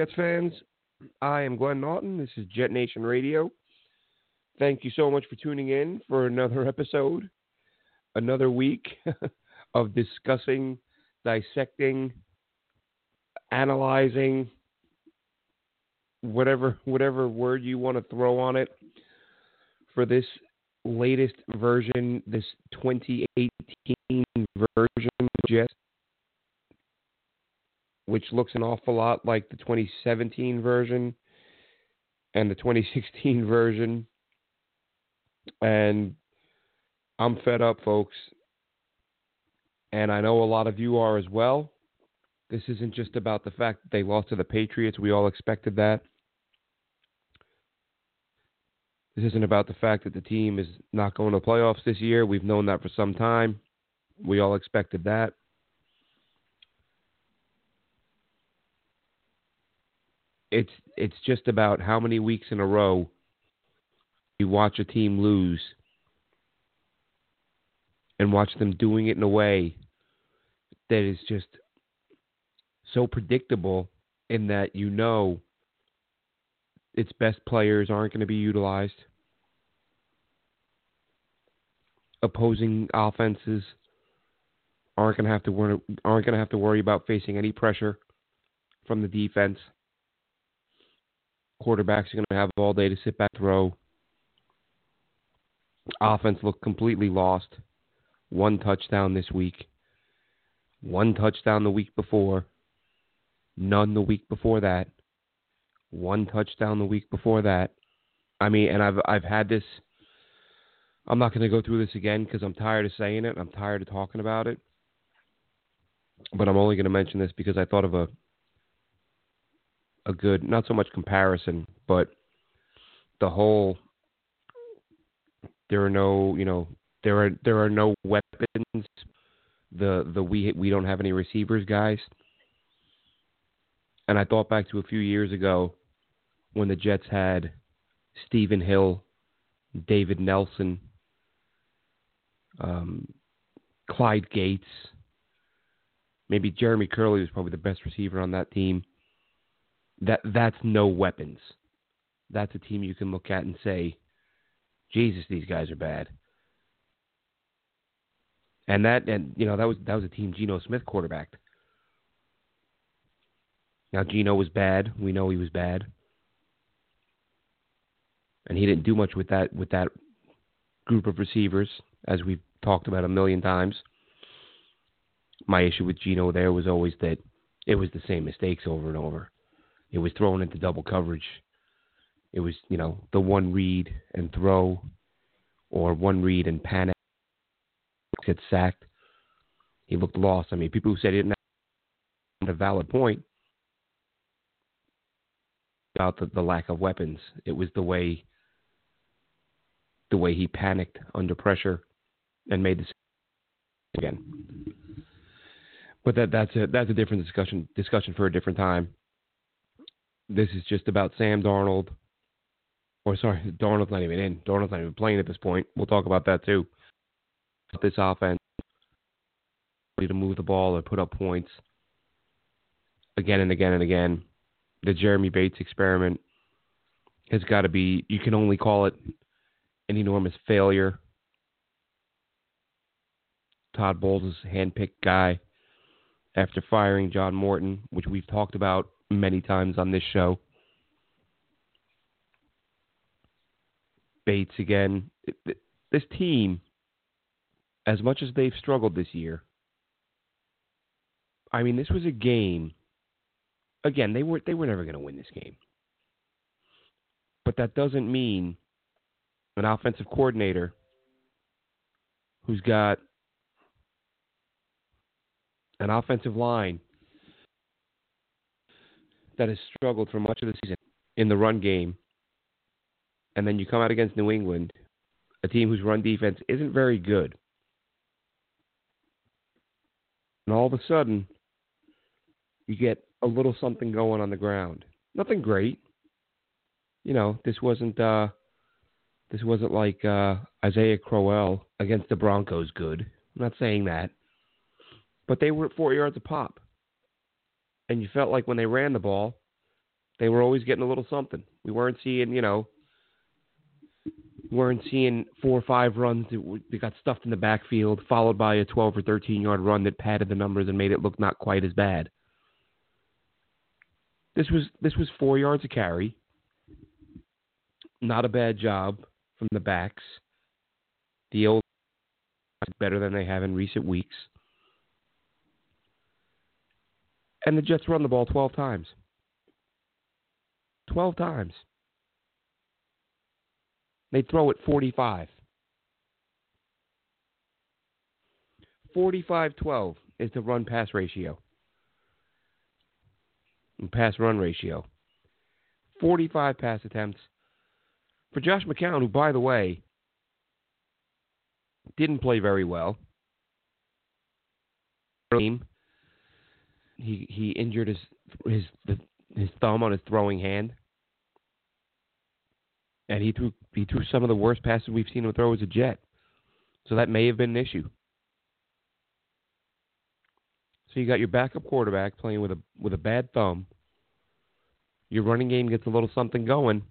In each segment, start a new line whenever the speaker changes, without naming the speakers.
Jets fans. I am Glenn Naughton. This is Jet Nation Radio. Thank you so much for tuning in for another episode, another week of discussing, dissecting, analyzing, whatever whatever word you want to throw on it for this latest version, this 2018 version of Jets which looks an awful lot like the 2017 version and the 2016 version. And I'm fed up, folks. And I know a lot of you are as well. This isn't just about the fact that they lost to the Patriots. We all expected that. This isn't about the fact that the team is not going to playoffs this year. We've known that for some time. We all expected that. It's it's just about how many weeks in a row you watch a team lose and watch them doing it in a way that is just so predictable in that you know its best players aren't going to be utilized. Opposing offenses aren't going to have to worry, aren't going to have to worry about facing any pressure from the defense. Quarterbacks are going to have all day to sit back throw. Offense looked completely lost. One touchdown this week. One touchdown the week before. None the week before that. One touchdown the week before that. I mean, and I've I've had this. I'm not going to go through this again because I'm tired of saying it. I'm tired of talking about it. But I'm only going to mention this because I thought of a a good, not so much comparison, but the whole. There are no, you know, there are there are no weapons. The the we we don't have any receivers, guys. And I thought back to a few years ago when the Jets had Stephen Hill, David Nelson, um, Clyde Gates. Maybe Jeremy Kerley was probably the best receiver on that team that that's no weapons. That's a team you can look at and say, Jesus, these guys are bad. And that and you know that was that was a team Geno Smith quarterbacked. Now Geno was bad. We know he was bad. And he didn't do much with that with that group of receivers, as we've talked about a million times. My issue with Geno there was always that it was the same mistakes over and over. It was thrown into double coverage. It was, you know, the one read and throw or one read and panic, get sacked. He looked lost. I mean, people who said he didn't a valid point about the, the lack of weapons. It was the way the way he panicked under pressure and made the again. But that that's a that's a different discussion discussion for a different time. This is just about Sam Darnold. Or sorry, Darnold's not even in. Darnold's not even playing at this point. We'll talk about that too. This offense to move the ball or put up points again and again and again. The Jeremy Bates experiment has got to be. You can only call it an enormous failure. Todd Bowles' handpicked guy after firing John Morton, which we've talked about many times on this show. Bates again. This team, as much as they've struggled this year, I mean, this was a game. Again, they were they were never going to win this game, but that doesn't mean an offensive coordinator who's got an offensive line that has struggled for much of the season in the run game, and then you come out against New England, a team whose run defense isn't very good, and all of a sudden you get a little something going on the ground. Nothing great. You know, this wasn't uh this wasn't like uh Isaiah Crowell against the Broncos good. I'm not saying that. But they were at four yards a pop. And you felt like when they ran the ball, they were always getting a little something. We weren't seeing, you know, weren't seeing four or five runs that got stuffed in the backfield, followed by a 12 or 13 yard run that padded the numbers and made it look not quite as bad. This was this was four yards a carry. Not a bad job from the backs. The old better than they have in recent weeks. And the Jets run the ball 12 times. 12 times. They throw it 45. 45 12 is the run pass ratio. Pass run ratio. 45 pass attempts. For Josh McCown, who, by the way, didn't play very well. He he injured his his his thumb on his throwing hand, and he threw he threw some of the worst passes we've seen him throw as a Jet. So that may have been an issue. So you got your backup quarterback playing with a with a bad thumb. Your running game gets a little something going,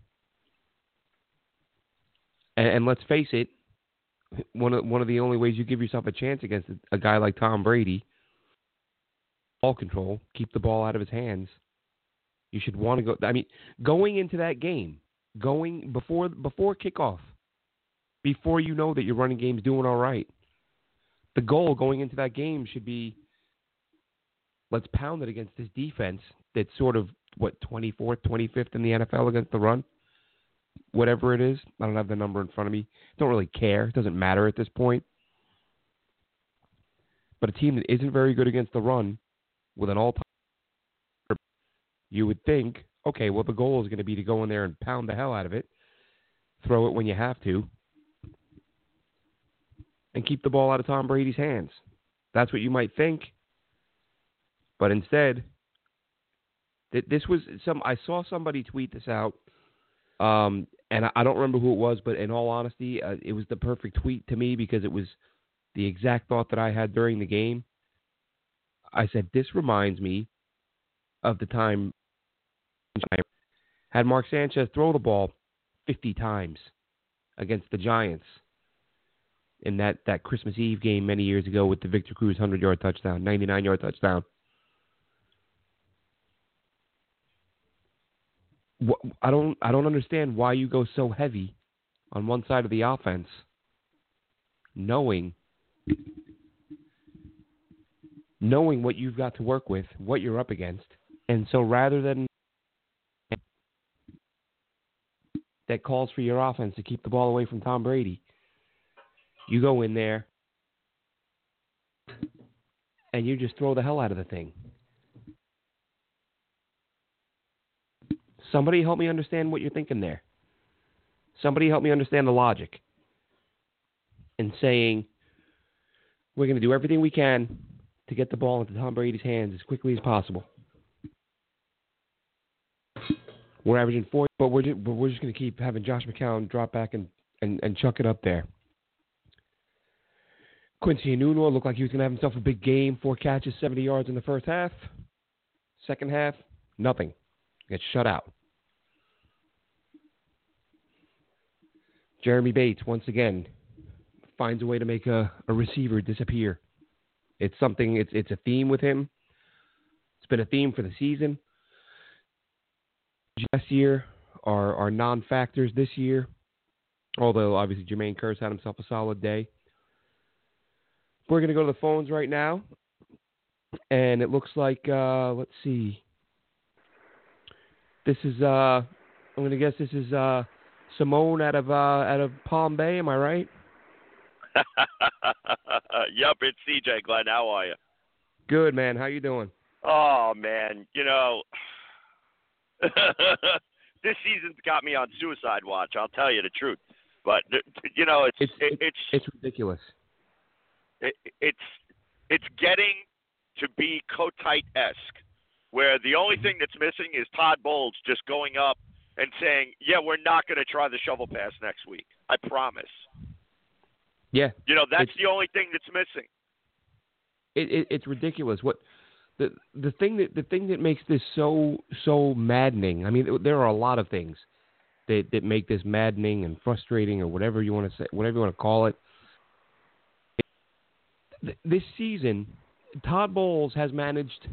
and, and let's face it, one of one of the only ways you give yourself a chance against a guy like Tom Brady, ball control, keep the ball out of his hands. You should want to go. I mean, going into that game, going before before kickoff, before you know that your running game's doing all right, the goal going into that game should be let's pound it against this defense that's sort of what 24th, 25th in the NFL against the run whatever it is. I don't have the number in front of me. Don't really care. It doesn't matter at this point. But a team that isn't very good against the run with an all time, you would think, okay, well, the goal is going to be to go in there and pound the hell out of it, throw it when you have to, and keep the ball out of Tom Brady's hands. That's what you might think. But instead, this was some. I saw somebody tweet this out um, and I, I don't remember who it was, but in all honesty, uh, it was the perfect tweet to me because it was the exact thought that I had during the game. I said, This reminds me of the time I had Mark Sanchez throw the ball 50 times against the Giants in that, that Christmas Eve game many years ago with the Victor Cruz 100 yard touchdown, 99 yard touchdown. I don't I don't understand why you go so heavy on one side of the offense, knowing knowing what you've got to work with, what you're up against, and so rather than that calls for your offense to keep the ball away from Tom Brady, you go in there and you just throw the hell out of the thing. Somebody help me understand what you're thinking there. Somebody help me understand the logic in saying we're going to do everything we can to get the ball into Tom Brady's hands as quickly as possible. We're averaging four, but we're just, but we're just going to keep having Josh McCown drop back and, and, and chuck it up there. Quincy Enunwa looked like he was going to have himself a big game. Four catches, 70 yards in the first half. Second half, nothing. Gets shut out. Jeremy Bates, once again, finds a way to make a, a receiver disappear. It's something, it's, it's a theme with him. It's been a theme for the season. Last year are, are non factors this year, although obviously Jermaine Kearse had himself a solid day. We're to go to the phones right now. And it looks like, uh, let's see. This is, uh, I'm to guess this is, uh, Simone out of uh, out of Palm Bay. Am I right?
yep, it's CJ. Glenn, how are you?
Good, man. How you doing?
Oh man, you know, this season's got me on suicide watch. I'll tell you the truth, but you know, it's
it's
it,
it's, it's ridiculous.
It, it's it's getting to be Kotite esque, where the only thing that's missing is Todd Bowles just going up and saying, "Yeah, we're not going to try the shovel pass next week. I promise."
Yeah,
you know that's the only thing that's missing.
It, it, it's ridiculous. What the the thing that the thing that makes this so so maddening. I mean, there are a lot of things that that make this maddening and frustrating, or whatever you want to say, whatever you want to call it. This season, Todd Bowles has managed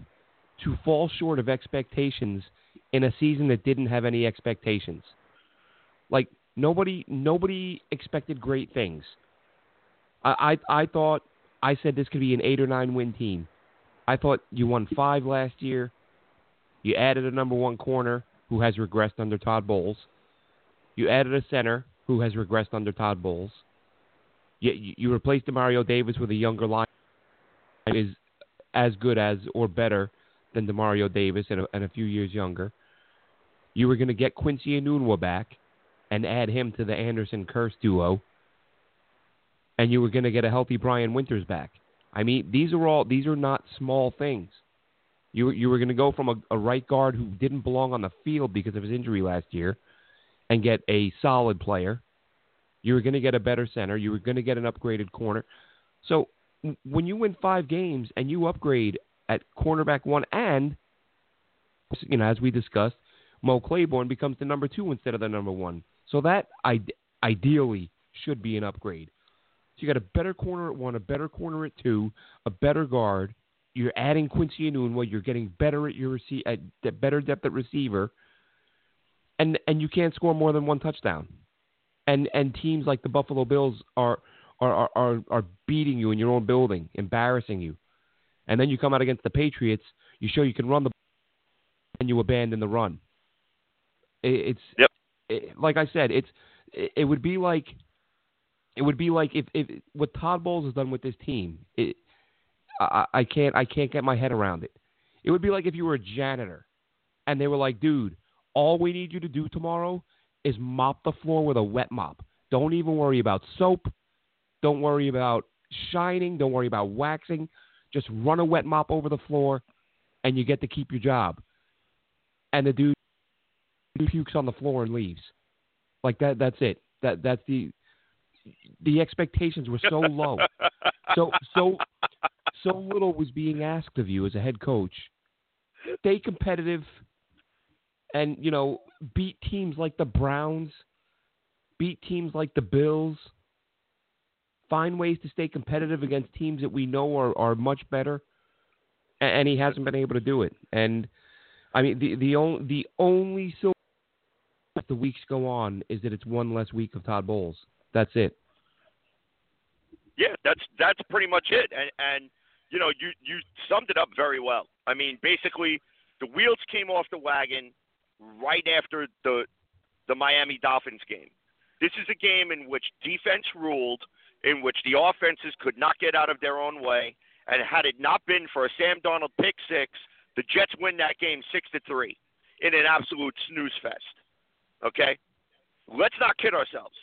to fall short of expectations in a season that didn't have any expectations. Like nobody nobody expected great things. I I, I thought I said this could be an eight or nine win team. I thought you won five last year. You added a number one corner who has regressed under Todd Bowles. You added a center who has regressed under Todd Bowles. You, you replaced Demario Davis with a younger line is as good as or better than Demario Davis and a, and a few years younger. You were going to get Quincy Enunwa back and add him to the Anderson Kearse duo, and you were going to get a healthy Brian Winters back. I mean, these are all these are not small things. You you were going to go from a, a right guard who didn't belong on the field because of his injury last year, and get a solid player. You were going to get a better center. You were going to get an upgraded corner. So when you win five games and you upgrade at cornerback one, and you know as we discussed, Mo Claiborne becomes the number two instead of the number one. So that I, ideally should be an upgrade. So you got a better corner at one, a better corner at two, a better guard. You're adding Quincy Enunwa. You're getting better at your rece- at better depth at receiver, and and you can't score more than one touchdown. And and teams like the Buffalo Bills are are are are beating you in your own building, embarrassing you. And then you come out against the Patriots. You show you can run the, and you abandon the run. It's
yep.
It, like I said, it's it, it would be like it would be like if, if what Todd Bowles has done with this team, it, I, I can't I can't get my head around it. It would be like if you were a janitor, and they were like, "Dude, all we need you to do tomorrow is mop the floor with a wet mop. Don't even worry about soap. Don't worry about shining. Don't worry about waxing. Just run a wet mop over the floor, and you get to keep your job." And the dude pukes on the floor and leaves. Like that. That's it. That that's the the expectations were so low, so so so little was being asked of you as a head coach. Stay competitive, and you know beat teams like the Browns, beat teams like the Bills. Find ways to stay competitive against teams that we know are, are much better, and he hasn't been able to do it. And I mean, the the only the only as the weeks go on is that it's one less week of Todd Bowles. That's it.
Yeah, that's that's pretty much it. And and you know, you you summed it up very well. I mean, basically, the wheels came off the wagon right after the the Miami Dolphins game. This is a game in which defense ruled, in which the offenses could not get out of their own way, and had it not been for a Sam Darnold pick six, the Jets win that game six to three in an absolute snooze fest. Okay? Let's not kid ourselves.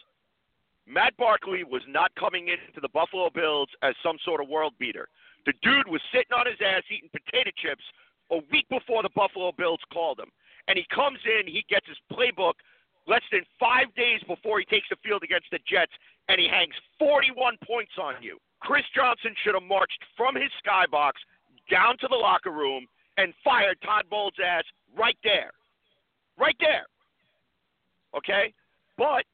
Matt Barkley was not coming into the Buffalo Bills as some sort of world beater. The dude was sitting on his ass eating potato chips a week before the Buffalo Bills called him. And he comes in, he gets his playbook less than five days before he takes the field against the Jets, and he hangs 41 points on you. Chris Johnson should have marched from his skybox down to the locker room and fired Todd Bowles' ass right there. Right there. Okay? But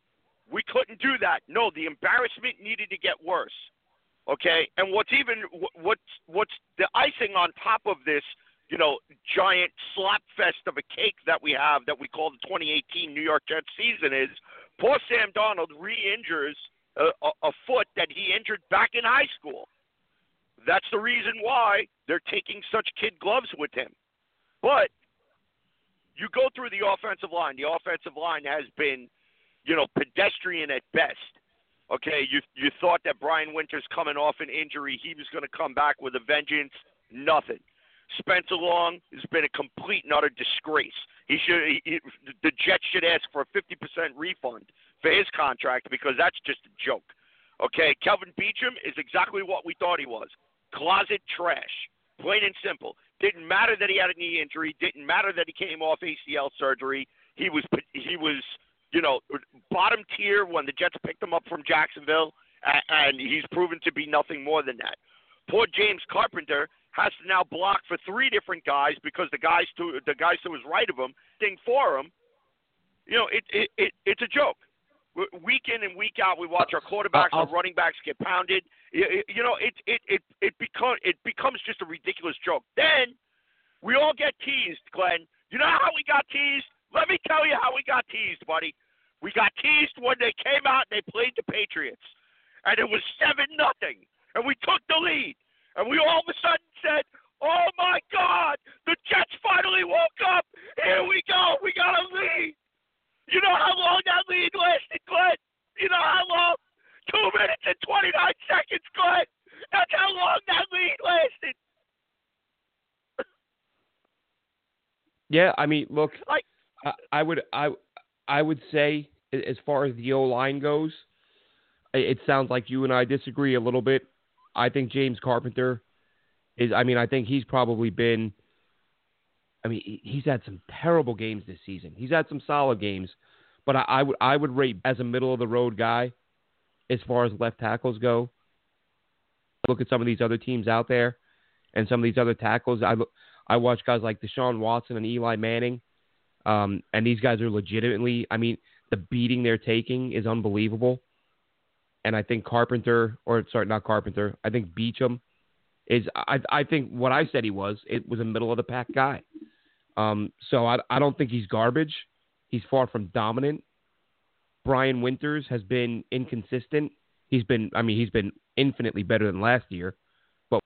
we couldn't do that. No, the embarrassment needed to get worse. Okay? And what's even what's what's the icing on top of this, you know, giant slap fest of a cake that we have that we call the 2018 New York Jets season is poor Sam Darnold re-injures a, a, a foot that he injured back in high school. That's the reason why they're taking such kid gloves with him. But you go through the offensive line. The offensive line has been, you know, pedestrian at best. Okay, you you thought that Brian Winters coming off an injury, he was going to come back with a vengeance. Nothing. Spencer Long has been a complete and utter disgrace. He should he, the Jets should ask for a 50% refund for his contract because that's just a joke. Okay, Kelvin Beachum is exactly what we thought he was. Closet trash. Plain and simple. Didn't matter that he had a knee injury. Didn't matter that he came off ACL surgery. He was he was you know bottom tier when the Jets picked him up from Jacksonville, and he's proven to be nothing more than that. Poor James Carpenter has to now block for three different guys because the guys to the guys to his right of him thing for him. You know, it, it, it it's a joke. Week in and week out, we watch our quarterbacks, our running backs get pounded. You know, it it it it becomes it becomes just a ridiculous joke. Then we all get teased, Glenn. You know how we got teased? Let me tell you how we got teased, buddy. We got teased when they came out and they played the Patriots, and it was seven nothing, and we took the lead, and we all of a sudden said, "Oh my God, the Jets finally woke up! Here we go, we got a lead." You know how long that lead lasted, Glenn? You know how long? Two minutes and twenty nine seconds, Glenn. That's how long that lead lasted.
Yeah, I mean, look, I, would, I, I would say, as far as the O line goes, it sounds like you and I disagree a little bit. I think James Carpenter is. I mean, I think he's probably been. I mean, he's had some terrible games this season. He's had some solid games, but I, I would I would rate as a middle of the road guy as far as left tackles go. Look at some of these other teams out there, and some of these other tackles. I look, I watch guys like Deshaun Watson and Eli Manning, um, and these guys are legitimately. I mean, the beating they're taking is unbelievable. And I think Carpenter, or sorry, not Carpenter. I think Beachum is. I I think what I said he was. It was a middle of the pack guy. Um, so I I don't think he's garbage. He's far from dominant. Brian Winters has been inconsistent. He's been. I mean, he's been infinitely better than last year. But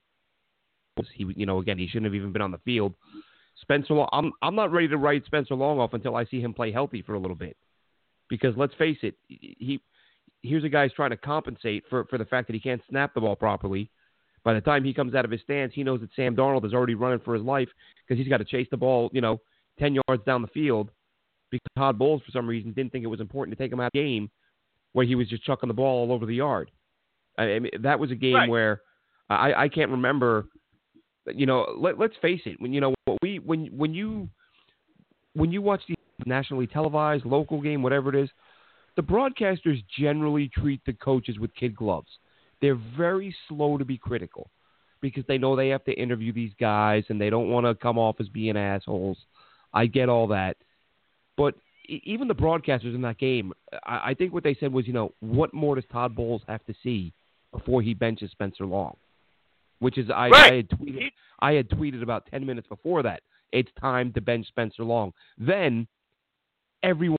he, you know, again, he shouldn't have even been on the field. Spencer Long, I'm I'm not ready to write Spencer Long off until I see him play healthy for a little bit, because let's face it, he here's a guy who's trying to compensate for for the fact that he can't snap the ball properly. By the time he comes out of his stance, he knows that Sam Darnold is already running for his life because he's got to chase the ball, you know, ten yards down the field. Because Todd Bowles, for some reason, didn't think it was important to take him out of the game where he was just chucking the ball all over the yard. I mean, that was a game
right.
where I, I can't remember you know, let, let's face it. When you know what we when when you when you watch the nationally televised local game, whatever it is, the broadcasters generally treat the coaches with kid gloves. They're very slow to be critical because they know they have to interview these guys and they don't want to come off as being assholes. I get all that, but even the broadcasters in that game, I, I think what they said was, you know, what more does Todd Bowles have to see before he benches Spencer Long? Which is I,
right.
I had tweeted I had tweeted about ten minutes before that. It's time to bench Spencer Long. Then everyone,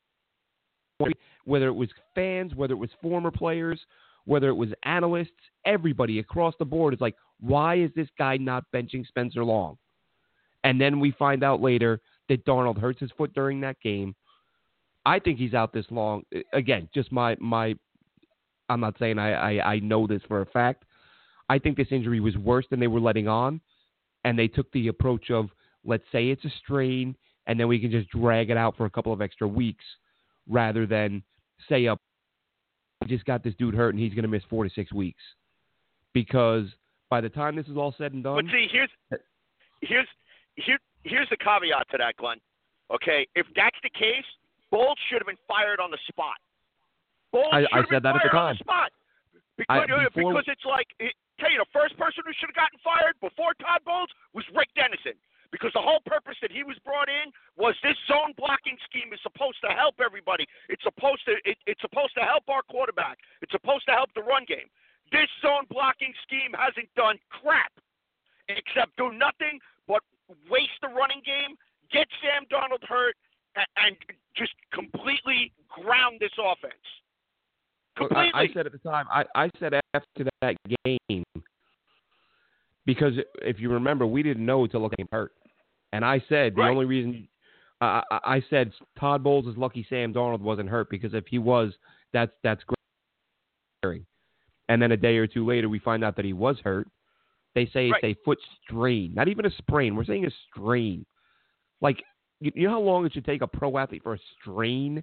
whether it was fans, whether it was former players, whether it was analysts, everybody across the board is like, why is this guy not benching Spencer Long? And then we find out later that Darnold hurts his foot during that game. I think he's out this long. Again, just my my. I'm not saying I, I, I know this for a fact, I think this injury was worse than they were letting on, and they took the approach of let's say it's a strain, and then we can just drag it out for a couple of extra weeks, rather than say up. We just got this dude hurt, and he's going to miss four to six weeks, because by the time this is all said and done.
But see, here's here's here, here's the caveat to that, Glenn. Okay, if that's the case, Bowles should have been fired on the spot. Bowles
I, I said that at the time.
The spot. Because, I, before, because it's like it, tell you the first person who should have gotten fired before Todd Bowles was Rick Dennison. Because the whole purpose that he was brought in was this zone blocking scheme is supposed to help everybody. It's supposed to it, it's supposed to help our quarterback. It's supposed to help the run game. This zone blocking scheme hasn't done crap except do nothing but waste the running game, get Sam Darnold hurt, and, and just completely ground this offense. Completely.
I, I said at the time, I, I said after that game, because if you remember, we didn't know until game hurt. And I said the only reason I, I said Todd Bowles is lucky Sam Darnold wasn't hurt because if he was, that's that's great. And then a day or two later, we find out that he was hurt. They say
right.
it's a foot strain, not even a sprain. We're saying a strain. Like you, you know how long it should take a pro athlete for a strain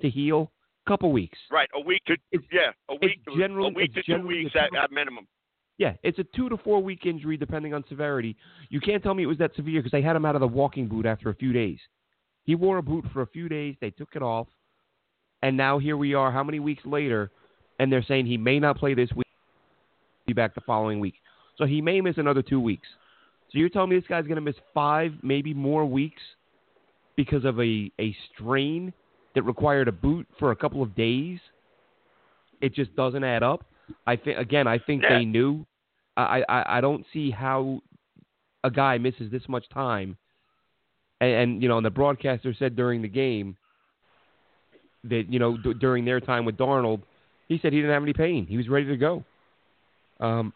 to heal? Couple weeks.
Right, a week to
it's,
yeah, a week
generally,
a week to two weeks at, at minimum.
Yeah, it's a two to four week injury depending on severity. You can't tell me it was that severe because they had him out of the walking boot after a few days. He wore a boot for a few days. They took it off, and now here we are. How many weeks later? And they're saying he may not play this week. Be back the following week, so he may miss another two weeks. So you're telling me this guy's going to miss five, maybe more weeks because of a, a strain that required a boot for a couple of days? It just doesn't add up. I think again, I think
Yeah.
they knew. I, I I don't see how a guy misses this much time. And, and you know, and the broadcaster said during the game that you know d- during their time with Darnold, he said he didn't have any pain. He was ready to go. Um,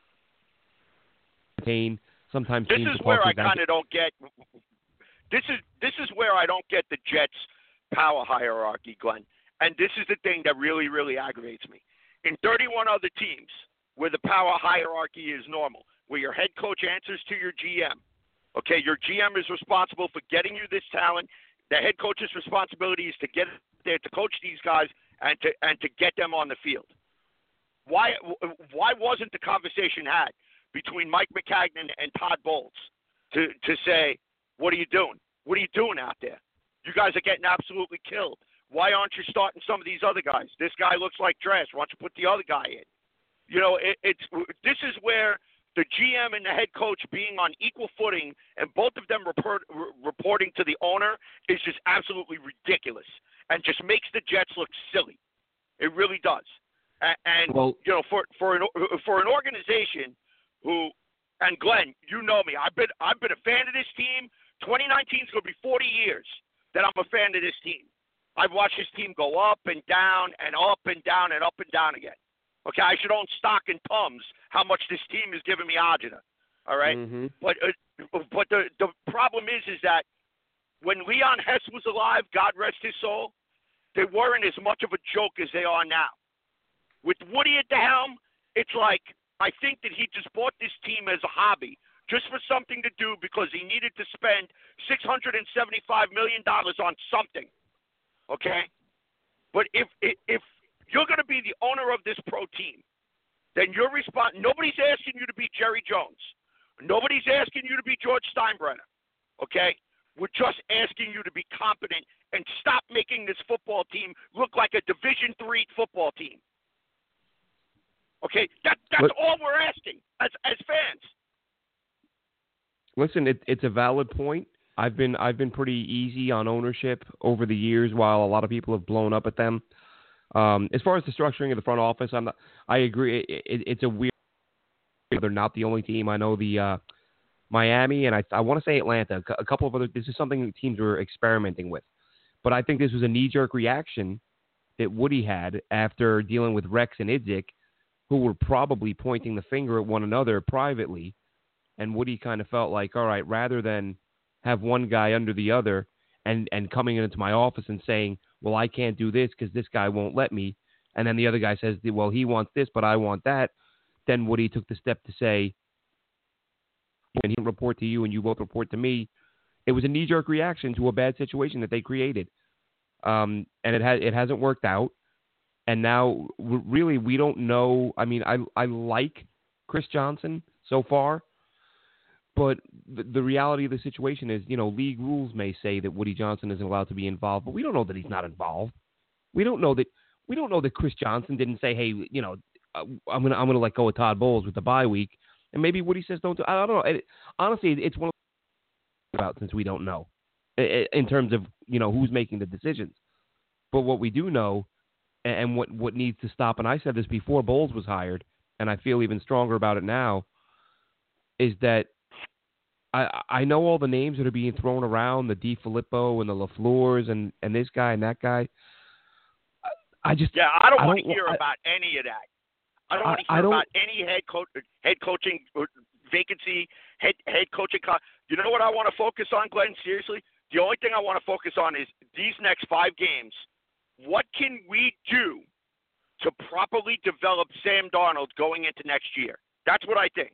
pain sometimes
This is where I kind of don't get. This is this is where I don't get the Jets' power hierarchy, Glenn. And this is the thing that really, really aggravates me. In 31 other teams, where the power hierarchy is normal, where your head coach answers to your GM, okay, your GM is responsible for getting you this talent. The head coach's responsibility is to get there to coach these guys and to and to get them on the field. Why why wasn't the conversation had between Mike Maccagnan and Todd Bowles to to say, what are you doing? What are you doing out there? You guys are getting absolutely killed. Why aren't you starting some of these other guys? This guy looks like trash. Why don't you put the other guy in? You know, it, it's this is where the GM and the head coach being on equal footing and both of them report, re- reporting to the owner is just absolutely ridiculous and just makes the Jets look silly. It really does. And, and
Well-
you know, for for an for an organization who and Glenn, you know me. I've been I've been a fan of this team. 2019 is going to be 40 years that I'm a fan of this team. I've watched this team go up and down and up and down and up and down again. Okay, I should own stock in Tums. How much this team is giving me agita. All right?
Mhm.
But uh, but the the problem is is that when Leon Hess was alive, God rest his soul, they weren't as much of a joke as they are now. With Woody at the helm, it's like I think that he just bought this team as a hobby, just for something to do because he needed to spend six hundred and seventy-five million dollars on something. Okay, but if if, if you're going to be the owner of this pro team, then your response. Nobody's asking you to be Jerry Jones. Nobody's asking you to be George Steinbrenner. Okay, we're just asking you to be competent and stop making this football team look like a Division three football team. Okay, that that's
But-
all we're asking as as.
Listen, it, it's a valid point. I've been I've been pretty easy on ownership over the years, while a lot of people have blown up at them. Um, as far as the structuring of the front office, I'm not, I agree. It, it, it's a weird. They're not the only team. I know the uh, Miami and I I want to say Atlanta. A couple of other. This is something teams were experimenting with, but I think this was a knee jerk reaction that Woody had after dealing with Rex and Idzik, who were probably pointing the finger at one another privately and Woody kind of felt like, all right, rather than have one guy under the other and and coming into my office and saying, well, I can't do this because this guy won't let me, and then the other guy says, well, he wants this, but I want that. Then Woody took the step to say, and he'll report to you, and you both report to me. It was a knee jerk reaction to a bad situation that they created, um, and it has it hasn't worked out. And now, really, we don't know. I mean, I I like Chris Johnson so far. But the, the reality of the situation is, you know, league rules may say that Woody Johnson isn't allowed to be involved, but we don't know that he's not involved. We don't know that we don't know that Chris Johnson didn't say, "Hey, you know, uh, I'm gonna I'm gonna let go of Todd Bowles with the bye week," and maybe Woody says, "Don't." Do, I don't know. It, honestly, it's one about since we don't know in terms of you know who's making the decisions. But what we do know, and what what needs to stop, and I said this before Bowles was hired, and I feel even stronger about it now, is that I I know all the names that are being thrown around, the DeFilippo and the LaFleurs and and this guy and that guy. I, I just
Yeah, I don't
I
want to hear
I-
about any of that. I don't want to hear
don't-
about any head coach, head coaching uh, vacancy, head head coaching. Co- you know what I want to focus on, Glenn? Seriously, the only thing I want to focus on is these next five games. What can we do to properly develop Sam Darnold going into next year? That's what I think.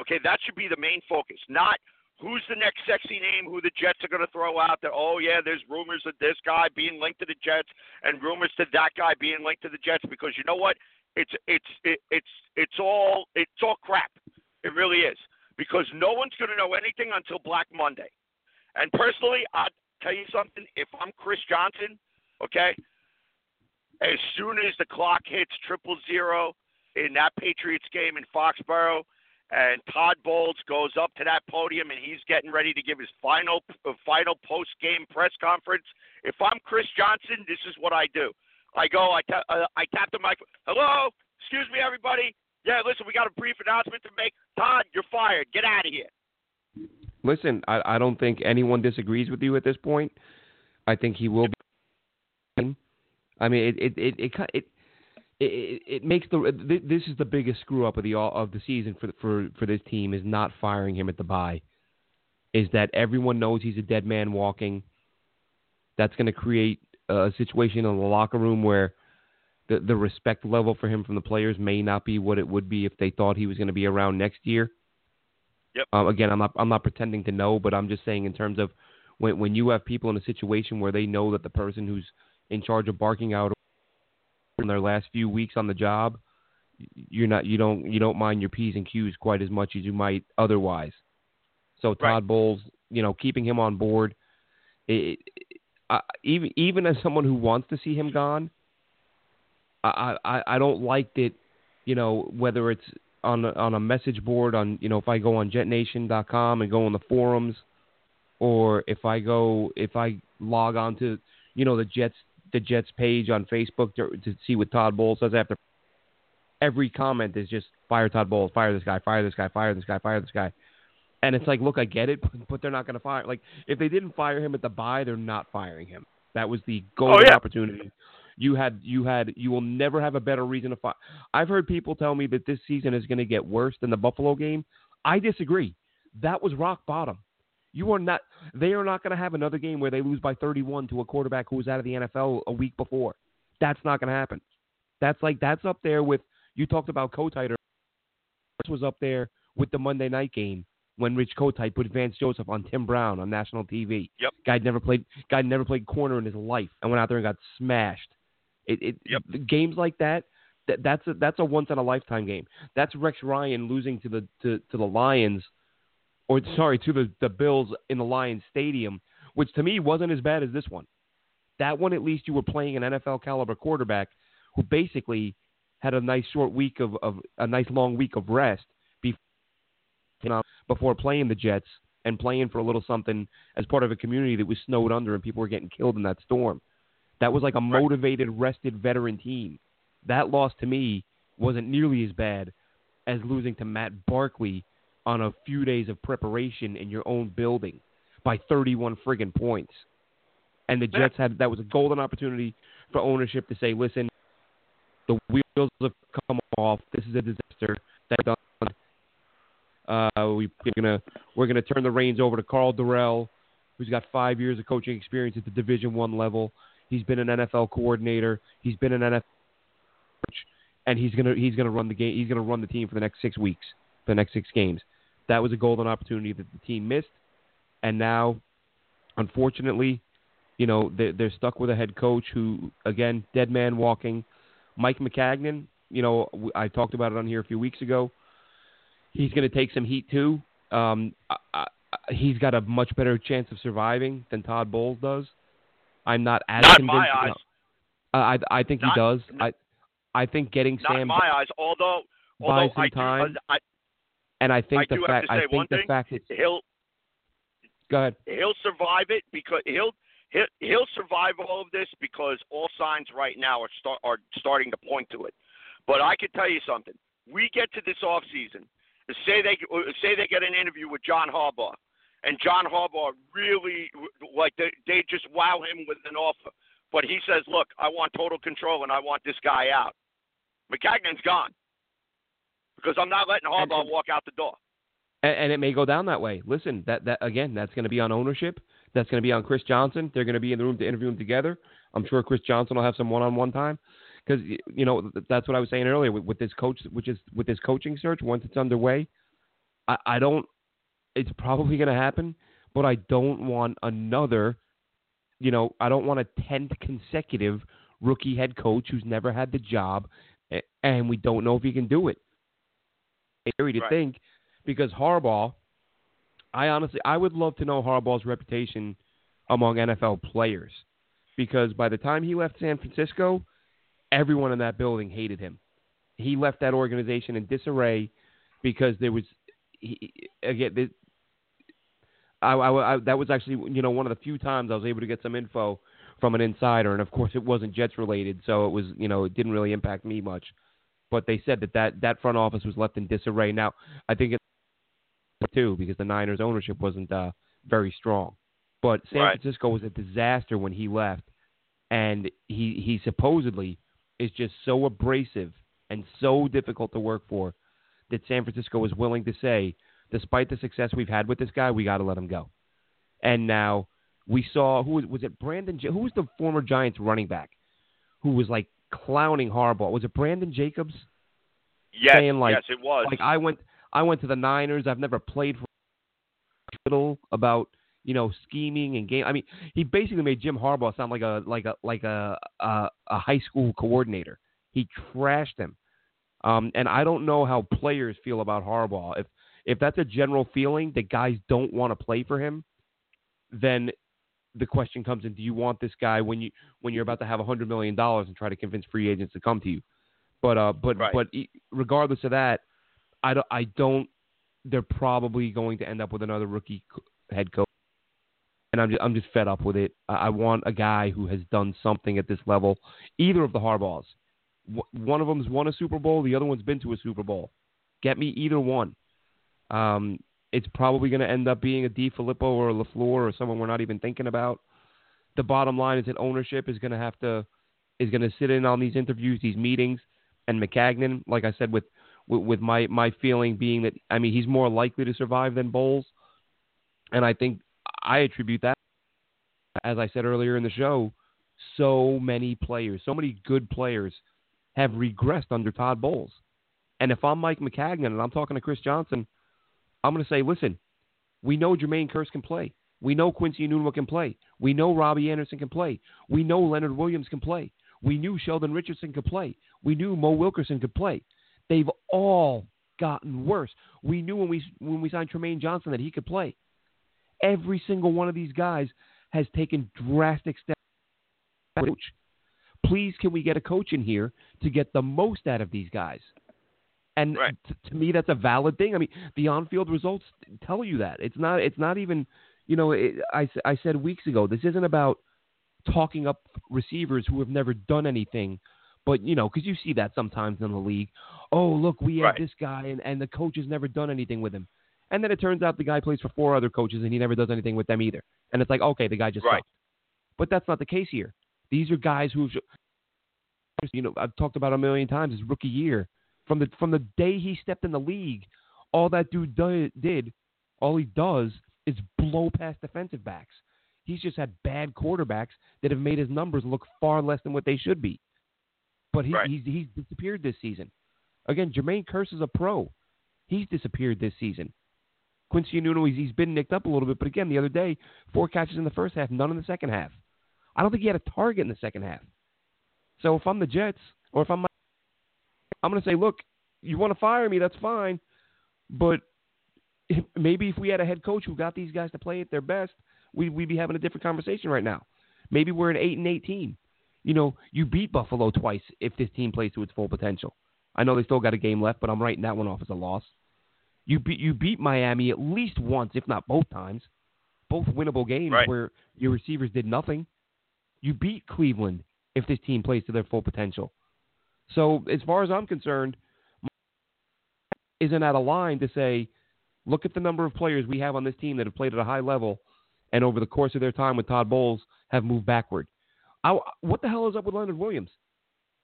Okay, that should be the main focus, not who's the next sexy name who the Jets are going to throw out that oh yeah, there's rumors of this guy being linked to the Jets and rumors to that guy being linked to the Jets because you know what? It's it's it, it's it's all it's all crap. It really is because no one's going to know anything until Black Monday. And personally, I'll tell you something. If I'm Chris Johnson, okay, as soon as the clock hits triple zero in that Patriots game in Foxborough, and Todd Bowles goes up to that podium and he's getting ready to give his final uh, final post game press conference. If I'm Chris Johnson, this is what I do. I go, I, ta- uh, I tap the mic. Hello, excuse me, everybody. Yeah, listen, we got a brief announcement to make. Todd, you're fired. Get out of here.
Listen, I, I don't think anyone disagrees with you at this point. I think he will be. I mean, it it it it, it it, it makes the this is the biggest screw up of the of the season for for for this team is not firing him at the bye. Is that everyone knows he's a dead man walking. That's going to create a situation in the locker room where the the respect level for him from the players may not be what it would be if they thought he was going to be around next year.
Yep.
Um, again, I'm not I'm not pretending to know, but I'm just saying in terms of when when you have people in a situation where they know that the person who's in charge of barking out in their last few weeks on the job, you're not you don't you don't mind your p's and q's quite as much as you might otherwise. So Todd
right.
Bowles, you know, keeping him on board, it, it, I, even even as someone who wants to see him gone, I I, I don't like that. You know, whether it's on a, on a message board on you know if I go on JetNation.com and go on the forums, or if I go if I log on to you know the Jets the Jets page on Facebook to, to see what Todd Bowles says after every comment is just fire Todd Bowles, fire this guy, fire this guy, fire this guy, fire this guy. And it's like, look, I get it, but, but they're not going to fire. Like, if they didn't fire him at the bye, they're not firing him. That was the golden
oh, yeah.
opportunity. You had, you had, you will never have a better reason to fire. I've heard people tell me that this season is going to get worse than the Buffalo game. I disagree. That was rock bottom. You are not. They are not going to have another game where they lose by 31 to a quarterback who was out of the NFL a week before. That's not going to happen. That's like that's up there with you talked about Kotite. This was up there with the Monday night game when Rich Kotite put Vance Joseph on Tim Brown on national TV.
Yep.
Guy never played. Guy never played corner in his life and went out there and got smashed. It. it
yep.
Games like that. That, that's a that's a once in a lifetime game. That's Rex Ryan losing to the to, to the Lions or sorry, to the, the Bills in the Lions Stadium, which to me wasn't as bad as this one. That one, at least, you were playing an NFL caliber quarterback who basically had a nice short week of, of a nice long week of rest before, you know, before playing the Jets and playing for a little something as part of a community that was snowed under and people were getting killed in that storm. That was like a motivated, rested veteran team. That loss to me wasn't nearly as bad as losing to Matt Barkley on a few days of preparation in your own building by 31 friggin' points. And the Jets had that was a golden opportunity for ownership to say, listen, the wheels have come off. This is a disaster. That's done. Uh, we, are gonna we're gonna turn the reins over to Karl Dorrell, who's got five years of coaching experience at the Division One level. He's been an NFL coordinator. He's been an NFL coach, and he's gonna he's gonna run the game. He's gonna run the team for the next six weeks, the next six games that was a golden opportunity that the team missed, and now, unfortunately, you know they're, they're stuck with a head coach who, again, dead man walking. Mike Maccagnan, you know, I talked about it on here a few weeks ago. He's going to take some heat too. Um, I, I, he's got a much better chance of surviving than Todd Bowles does. I'm not as
not
convinced.
my eyes.
I I think
not,
he does. I I think getting
not
Sam
my eyes. Although although
some
I
time.
Do, I,
and I think
I
the
do
fact
have to
I think
one
the
thing.
fact that
he'll
go ahead.
he'll survive it because he'll he'll, he'll survive all of this because all signs right now are start are starting to point to it. But I can tell you something. We get to this off season. Say they say they get an interview with John Harbaugh, and John Harbaugh really like they they just wow him with an offer. But he says, "Look, I want total control, and I want this guy out." Maccagnan's gone because I'm not letting Harbaugh
and,
walk out the door.
And, and, it may go down that way. Listen, that that again, that's going to be on ownership. That's going to be on Chris Johnson. They're going to be in the room to interview him together. I'm sure Chris Johnson will have some one-on-one time because you know that's what I was saying earlier with, with this coach, which is with this coaching search. Once it's underway, I, I don't. It's probably going to happen, but I don't want another. You know, I don't want a tenth consecutive rookie head coach who's never had the job, and we don't know if he can do it scary to
right.
think because Harbaugh, I honestly, I would love to know Harbaugh's reputation among NFL players because by the time he left San Francisco, everyone in that building hated him. He left that organization in disarray because there was he, again, I, I, I, that was actually you know one of the few times I was able to get some info from an insider, and of course it wasn't Jets related, so it was you know it didn't really impact me much. But they said that that, that front office was left in disarray. Now I think it too because the Niners ownership wasn't uh, very strong. But San
right.
Francisco was a disaster when he left, and he he supposedly is just so abrasive and so difficult to work for that San Francisco was willing to say despite the success we've had with this guy, we got to let him go. And now we saw who was, was it Brandon? Who was the former Giants running back who was like clowning Harbaugh? Was it Brandon Jacobs?
Yes,
saying like,
yes, it was.
Like I went, I went to the Niners. I've never played for little about you know scheming and game. I mean, he basically made Jim Harbaugh sound like a like a like a a, a high school coordinator. He trashed him. Um, and I don't know how players feel about Harbaugh. If if that's a general feeling that guys don't want to play for him, then the question comes in: Do you want this guy when you when you're about to have a hundred million dollars and try to convince free agents to come to you? But uh, but
right.
but regardless of that, I don't I don't. They're probably going to end up with another rookie head coach, and I'm just, I'm just fed up with it. I, I want a guy who has done something at this level. Either of the Harbaughs, one of them's won a Super Bowl, the other one's been to a Super Bowl. Get me either one. Um, it's probably going to end up being a DeFilippo or a LaFleur or someone we're not even thinking about. The bottom line is that ownership is going to have to is going to sit in on these interviews, these meetings, and Maccagnan, like I said, with, with my my feeling being that I mean he's more likely to survive than Bowles, and I think I attribute that, as I said earlier in the show, so many players, so many good players, have regressed under Todd Bowles, and if I'm Mike Maccagnan and I'm talking to Chris Johnson I'm going to say, listen, we know Jermaine Kearse can play. We know Quincy Enunwa can play. We know Robbie Anderson can play. We know Leonard Williams can play. We knew Sheldon Richardson could play. We knew Mo Wilkerson could play. They've all gotten worse. We knew when we when we signed Trumaine Johnson that he could play. Every single one of these guys has taken drastic steps. Please, can we get a coach in here to get the most out of these guys? And
right.
t- to me, that's a valid thing. I mean, the on-field results tell you that. It's not. It's not even. You know, it, I I said weeks ago. This isn't about talking up receivers who have never done anything. But you know, because you see that sometimes in the league. Oh, look, we have
right.
this guy, and, and the coach has never done anything with him. And then it turns out the guy plays for four other coaches, and he never does anything with them either. And it's like, okay, the guy just
right.
sucked. But that's not the case here. These are guys who, you know, I've talked about a million times. His rookie year, from the from the day he stepped in the league, all that dude do, did, all he does is blow past defensive backs. He's just had bad quarterbacks that have made his numbers look far less than what they should be. But he,
right.
he's he's disappeared this season. Again, Jermaine Kearse is a pro. He's disappeared this season. Quincy Enunwa, he's been nicked up a little bit, but again, the other day, four catches in the first half, none in the second half. I don't think he had a target in the second half. So if I'm the Jets, or if I'm I'm going to say, look, you want to fire me, that's fine, but if, maybe if we had a head coach who got these guys to play at their best, we, we'd be having a different conversation right now. Maybe we're an eight and eighteen. You know, you beat Buffalo twice if this team plays to its full potential. I know they still got a game left, but I'm writing that one off as a loss. You beat you beat Miami at least once, if not both times, both winnable games
right.
where your receivers did nothing. You beat Cleveland if this team plays to their full potential. So as far as I'm concerned, isn't at a line to say, look at the number of players we have on this team that have played at a high level, and over the course of their time with Todd Bowles have moved backward. I, what the hell is up with Leonard Williams?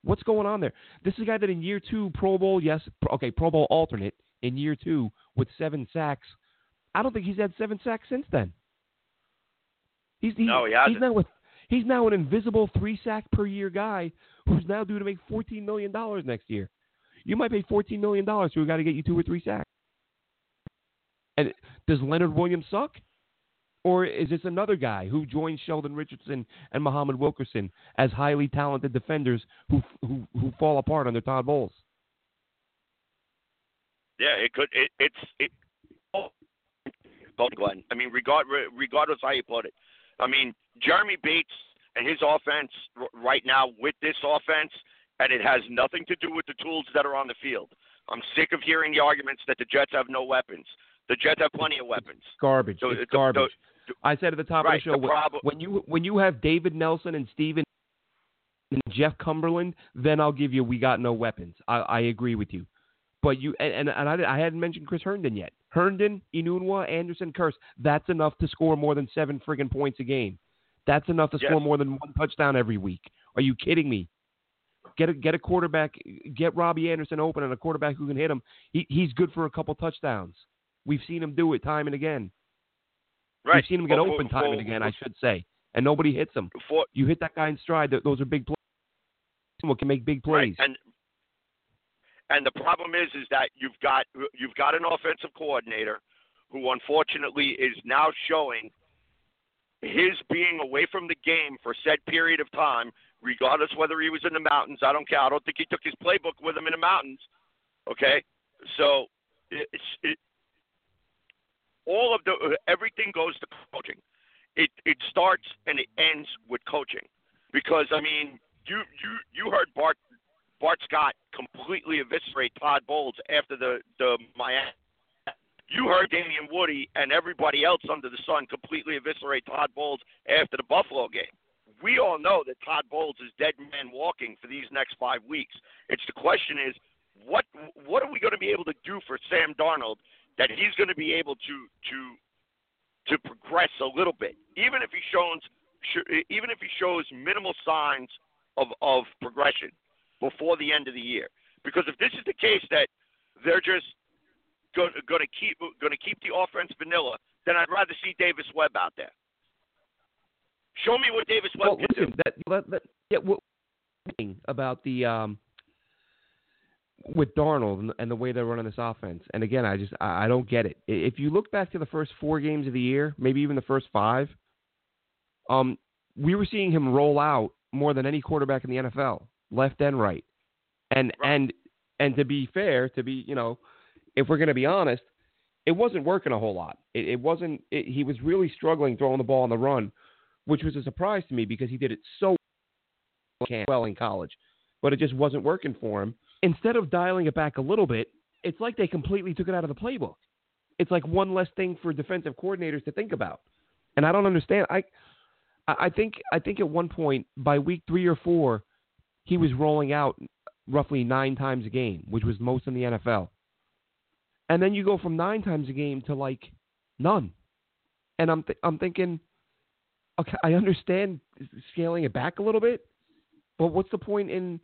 What's going on there? This is a guy that in year two Pro Bowl, yes, okay, Pro Bowl alternate in year two with seven sacks. I don't think he's had seven sacks since then. He's, he's
no, he hasn't.
He's now with He's now an invisible three sack per year guy who's now due to make $14 million next year. You might pay $14 million to a guy to get you two or three sacks. And does Leonard Williams suck? Or is this another guy who joins Sheldon Richardson and Muhammad Wilkerson as highly talented defenders who who, who fall apart under Todd Bowles?
Yeah, it could. It, it's it. Oh, Glenn. I mean, regard regardless how you put it, I mean, Jeremy Bates and his offense right now with this offense, and it has nothing to do with the tools that are on the field. I'm sick of hearing the arguments that the Jets have no weapons. The Jets have plenty of weapons.
Garbage.
So
it's garbage. I said at the top
right,
of the show
the
when- when you when you have David Nelson and Steven and Jeff Cumberland, then I'll give you we got no weapons. I, I agree with you. But you and, and, and I, I hadn't mentioned Chris Herndon yet. Herndon, Enunwa, Anderson, Kearse. That's enough to score more than seven friggin' points a game. That's enough to
Yes.
score more than one touchdown every week. Are you kidding me? Get a get a quarterback, get Robbie Anderson open and a quarterback who can hit him. He, he's good for a couple touchdowns. We've seen him do it time and again.
right.
We've seen him get
For-
open
for-
time and again, I should say, and nobody hits him.
for,
You hit that guy in stride. Those are big plays. Someone can make big
Right.
plays.
And and the problem is is that you've got you've got an offensive coordinator who unfortunately is now showing his being away from the game for set period of time, regardless whether he was in the mountains. I don't care. I don't think he took his playbook with him in the mountains. Okay, so it's it, all of the everything goes to coaching. It it starts and it ends with coaching because I mean you you you heard Bart Bart Scott completely eviscerate Todd Bowles after the the Miami. You heard Damien Woody and everybody else under the sun completely eviscerate Todd Bowles after the Buffalo game. We all know that Todd Bowles is dead man walking for these next five weeks. It's the question is what what are we going to be able to do for Sam Darnold that he's going to be able to to to progress a little bit, even if he shows sh- even if he shows minimal signs of of progression before the end of the year. Because if this is the case that they're just going to keep going to keep the offense vanilla, then I'd rather see Davis Webb out there. Show me what Davis Webb
well,
can
listen,
do.
that, that, that, yeah, what about the um, with Darnold and, and the way they're running this offense. And again, I just I, I don't get it. If you look back to the first four games of the year, maybe even the first five, um, we were seeing him roll out more than any quarterback in the NFL, left and right. And
Right.
and and to be fair, to be you know, if we're going to be honest, it wasn't working a whole lot. It, it wasn't. It, he was really struggling throwing the ball on the run, which was a surprise to me because he did it so well in college, but it just wasn't working for him. Instead of dialing it back a little bit, it's like they completely took it out of the playbook. It's like one less thing for defensive coordinators to think about, and I don't understand. I, I think I think at one point by week three or four, he was rolling out roughly nine times a game, which was most in the NFL. And then you go from nine times a game to like none, and I'm th- I'm thinking, okay, I understand scaling it back a little bit, but what's the point in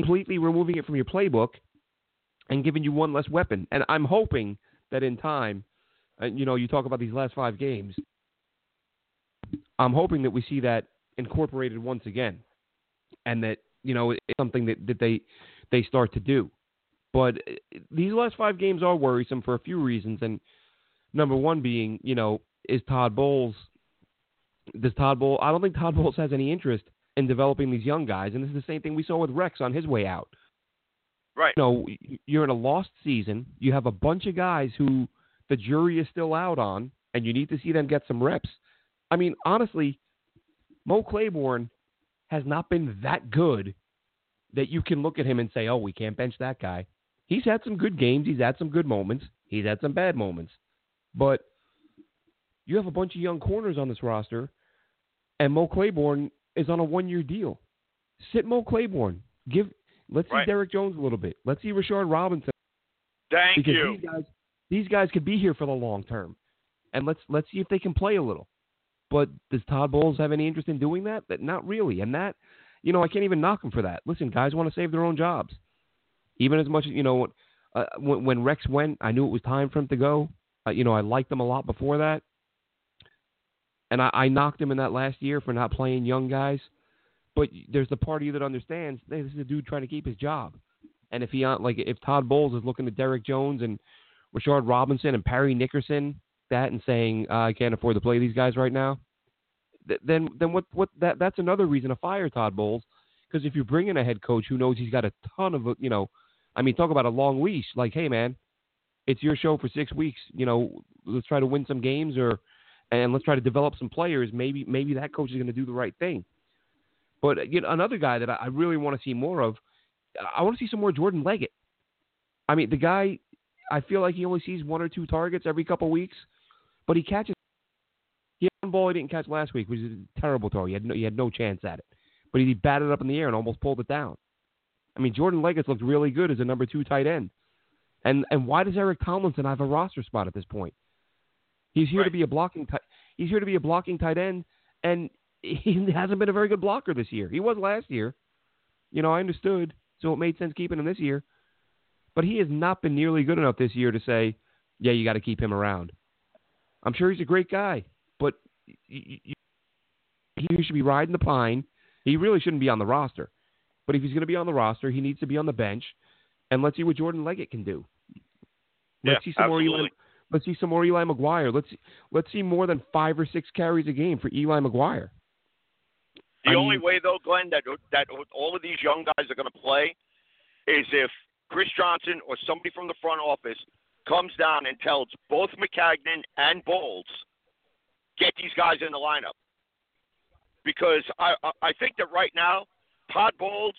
completely removing it from your playbook and giving you one less weapon? And I'm hoping that in time, uh, you know, you talk about these last five games. I'm hoping that we see that incorporated once again, and that you know it's something that, that they they start to do. But uh, these last five games are worrisome for a few reasons, and number one being, you know, is Todd Bowles. Does Todd Bowles? I don't think Todd Bowles has any interest in developing these young guys, and this is the same thing we saw with Rex on his way out.
Right.
You know, you're in a lost season. You have a bunch of guys who the jury is still out on, and you need to see them get some reps. I mean, honestly, Mo Claiborne has not been that good that you can look at him and say, "Oh, we can't bench that guy." He's had some good games. He's had some good moments. He's had some bad moments. But you have a bunch of young corners on this roster, and Mo Claiborne is on a one-year deal. Sit Mo Claiborne. Give. Let's see Derrick Jones a little bit. Let's see Rashard Robinson
Thank
because
you.
these guys these guys could be here for the long term, and let's let's see if they can play a little. But does Todd Bowles have any interest in doing that? That not really, and that you know I can't even knock him for that. Listen, guys want to save their own jobs, even as much as you know. Uh, when, when Rex went, I knew it was time for him to go. Uh, you know, I liked him a lot before that, and I, I knocked him in that last year for not playing young guys. But there's the part of you that understands hey, this is a dude trying to keep his job. And if he uh, like if Todd Bowles is looking at Derrick Jones and Rashard Robinson and Parry Nickerson that and saying uh, I can't afford to play these guys right now, th- then then what what that that's another reason to fire Todd Bowles because if you bring in a head coach who knows he's got a ton of you know, I mean talk about a long leash like hey man, it's your show for six weeks you know let's try to win some games or and let's try to develop some players maybe maybe that coach is going to do the right thing. But you know, another guy that I really want to see more of, I want to see some more Jordan Leggett. I mean, the guy, I feel like he only sees one or two targets every couple weeks, but he catches. He had one ball he didn't catch last week, which is a terrible throw. He had no, he had no chance at it, but he batted up in the air and almost pulled it down. I mean, Jordan Leggett's looked really good as a number two tight end. And and why does Eric Tomlinson have a roster spot at this point? He's here
right.
to be a blocking tight. He's here to be a blocking tight end, and he hasn't been a very good blocker this year. He was last year. You know, I understood, so it made sense keeping him this year. But he has not been nearly good enough this year to say, yeah, you got to keep him around. I'm sure he's a great guy, but he should be riding the pine. He really shouldn't be on the roster. But if he's going to be on the roster, he needs to be on the bench, and let's see what Jordan Leggett can do. Let's
yeah,
see some
absolutely.
more Eli. Let's see some more Eli McGuire. Let's see, let's see more than five or six carries a game for Eli McGuire.
The
I
only
mean-
way, though, Glenn, that that all of these young guys are going to play is if Chris Johnson or somebody from the front office comes down and tells both Maccagnan and Bowles, get these guys in the lineup. Because I I- I think that right now, Todd Bowles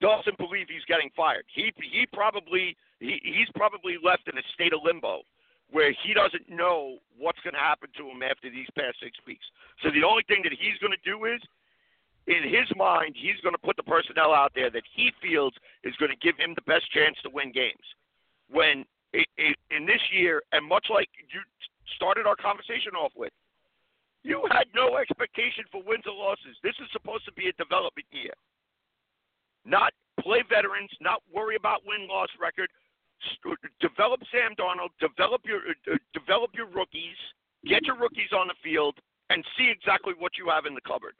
doesn't believe he's getting fired. He he probably he, he's probably left in a state of limbo where he doesn't know what's going to happen to him after these past six weeks. So the only thing that he's going to do is in his mind, he's going to put the personnel out there that he feels is going to give him the best chance to win games. When in this year, and much like you started our conversation off with, you had no expectation for wins or losses. This is supposed to be a development year, not play veterans, not worry about win loss record. Develop Sam Darnold, develop your uh, develop your rookies, get your rookies on the field, and see exactly what you have in the cupboard.